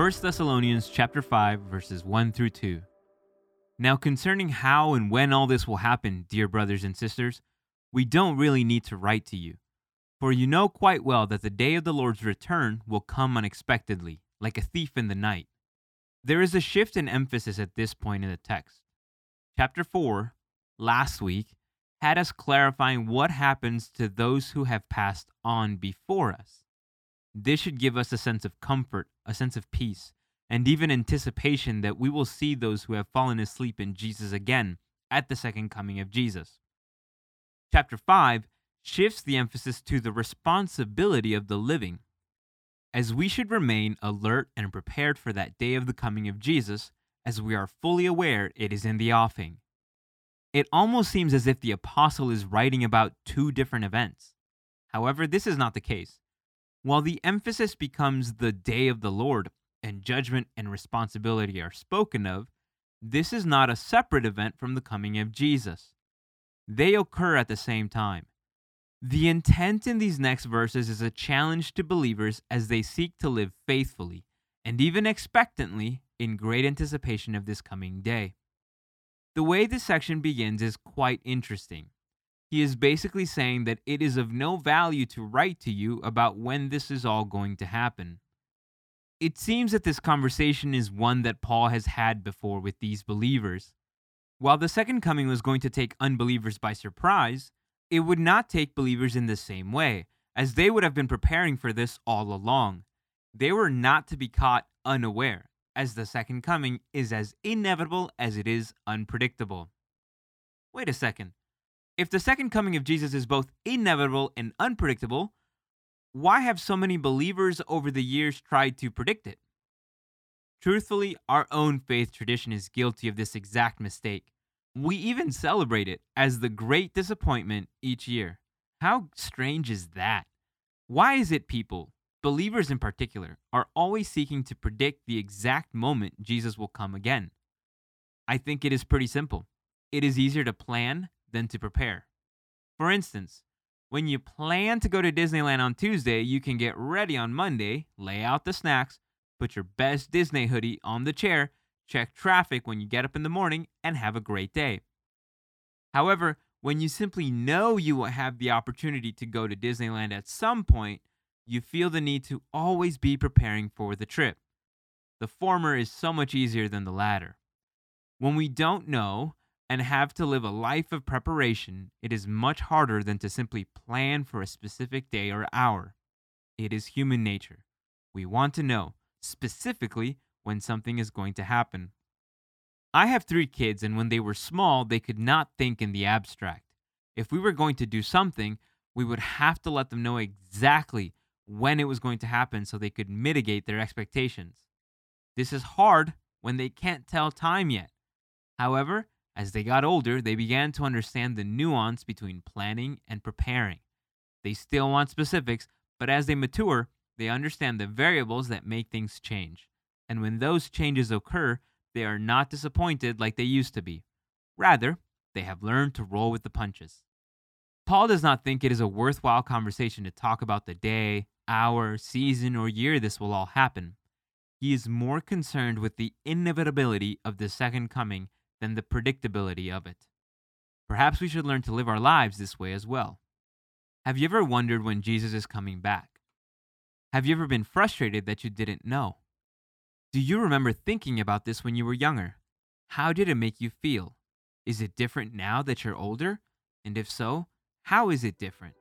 1 Thessalonians chapter 5 verses 1 through 2. Now concerning how and when all this will happen, dear brothers and sisters, we don't really need to write to you. For you know quite well that the day of the Lord's return will come unexpectedly, like a thief in the night. There is a shift in emphasis at this point in the text. Chapter 4, last week, had us clarifying what happens to those who have passed on before us. This should give us a sense of comfort, a sense of peace, and even anticipation that we will see those who have fallen asleep in Jesus again at the second coming of Jesus. Chapter 5 shifts the emphasis to the responsibility of the living, as we should remain alert and prepared for that day of the coming of Jesus, as we are fully aware it is in the offing. It almost seems as if the apostle is writing about two different events. However, this is not the case. While the emphasis becomes the day of the Lord and judgment and responsibility are spoken of, this is not a separate event from the coming of Jesus. They occur at the same time. The intent in these next verses is a challenge to believers as they seek to live faithfully and even expectantly in great anticipation of this coming day. The way this section begins is quite interesting. He is basically saying that it is of no value to write to you about when this is all going to happen. It seems that this conversation is one that Paul has had before with these believers. While the second coming was going to take unbelievers by surprise, it would not take believers in the same way, as they would have been preparing for this all along. They were not to be caught unaware, as the second coming is as inevitable as it is unpredictable. Wait a second. If the second coming of Jesus is both inevitable and unpredictable, why have so many believers over the years tried to predict it? Truthfully, our own faith tradition is guilty of this exact mistake. We even celebrate it as the great disappointment each year. How strange is that? Why is it people, believers in particular, are always seeking to predict the exact moment Jesus will come again? I think it is pretty simple. It is easier to plan than to prepare. For instance, when you plan to go to Disneyland on Tuesday, you can get ready on Monday, lay out the snacks, put your best Disney hoodie on the chair, check traffic when you get up in the morning, and have a great day. However, when you simply know you will have the opportunity to go to Disneyland at some point, you feel the need to always be preparing for the trip. The former is so much easier than the latter. When we don't know, and have to live a life of preparation, it is much harder than to simply plan for a specific day or hour. It is human nature. We want to know, specifically, when something is going to happen. I have three kids, and when they were small, they could not think in the abstract. If we were going to do something, we would have to let them know exactly when it was going to happen so they could mitigate their expectations. This is hard when they can't tell time yet. However, as they got older, they began to understand the nuance between planning and preparing. They still want specifics, but as they mature, they understand the variables that make things change. And when those changes occur, they are not disappointed like they used to be. Rather, they have learned to roll with the punches. Paul does not think it is a worthwhile conversation to talk about the day, hour, season, or year this will all happen. He is more concerned with the inevitability of the second coming than the predictability of it. Perhaps we should learn to live our lives this way as well. Have you ever wondered when Jesus is coming back? Have you ever been frustrated that you didn't know? Do you remember thinking about this when you were younger? How did it make you feel? Is it different now that you're older? And if so, how is it different?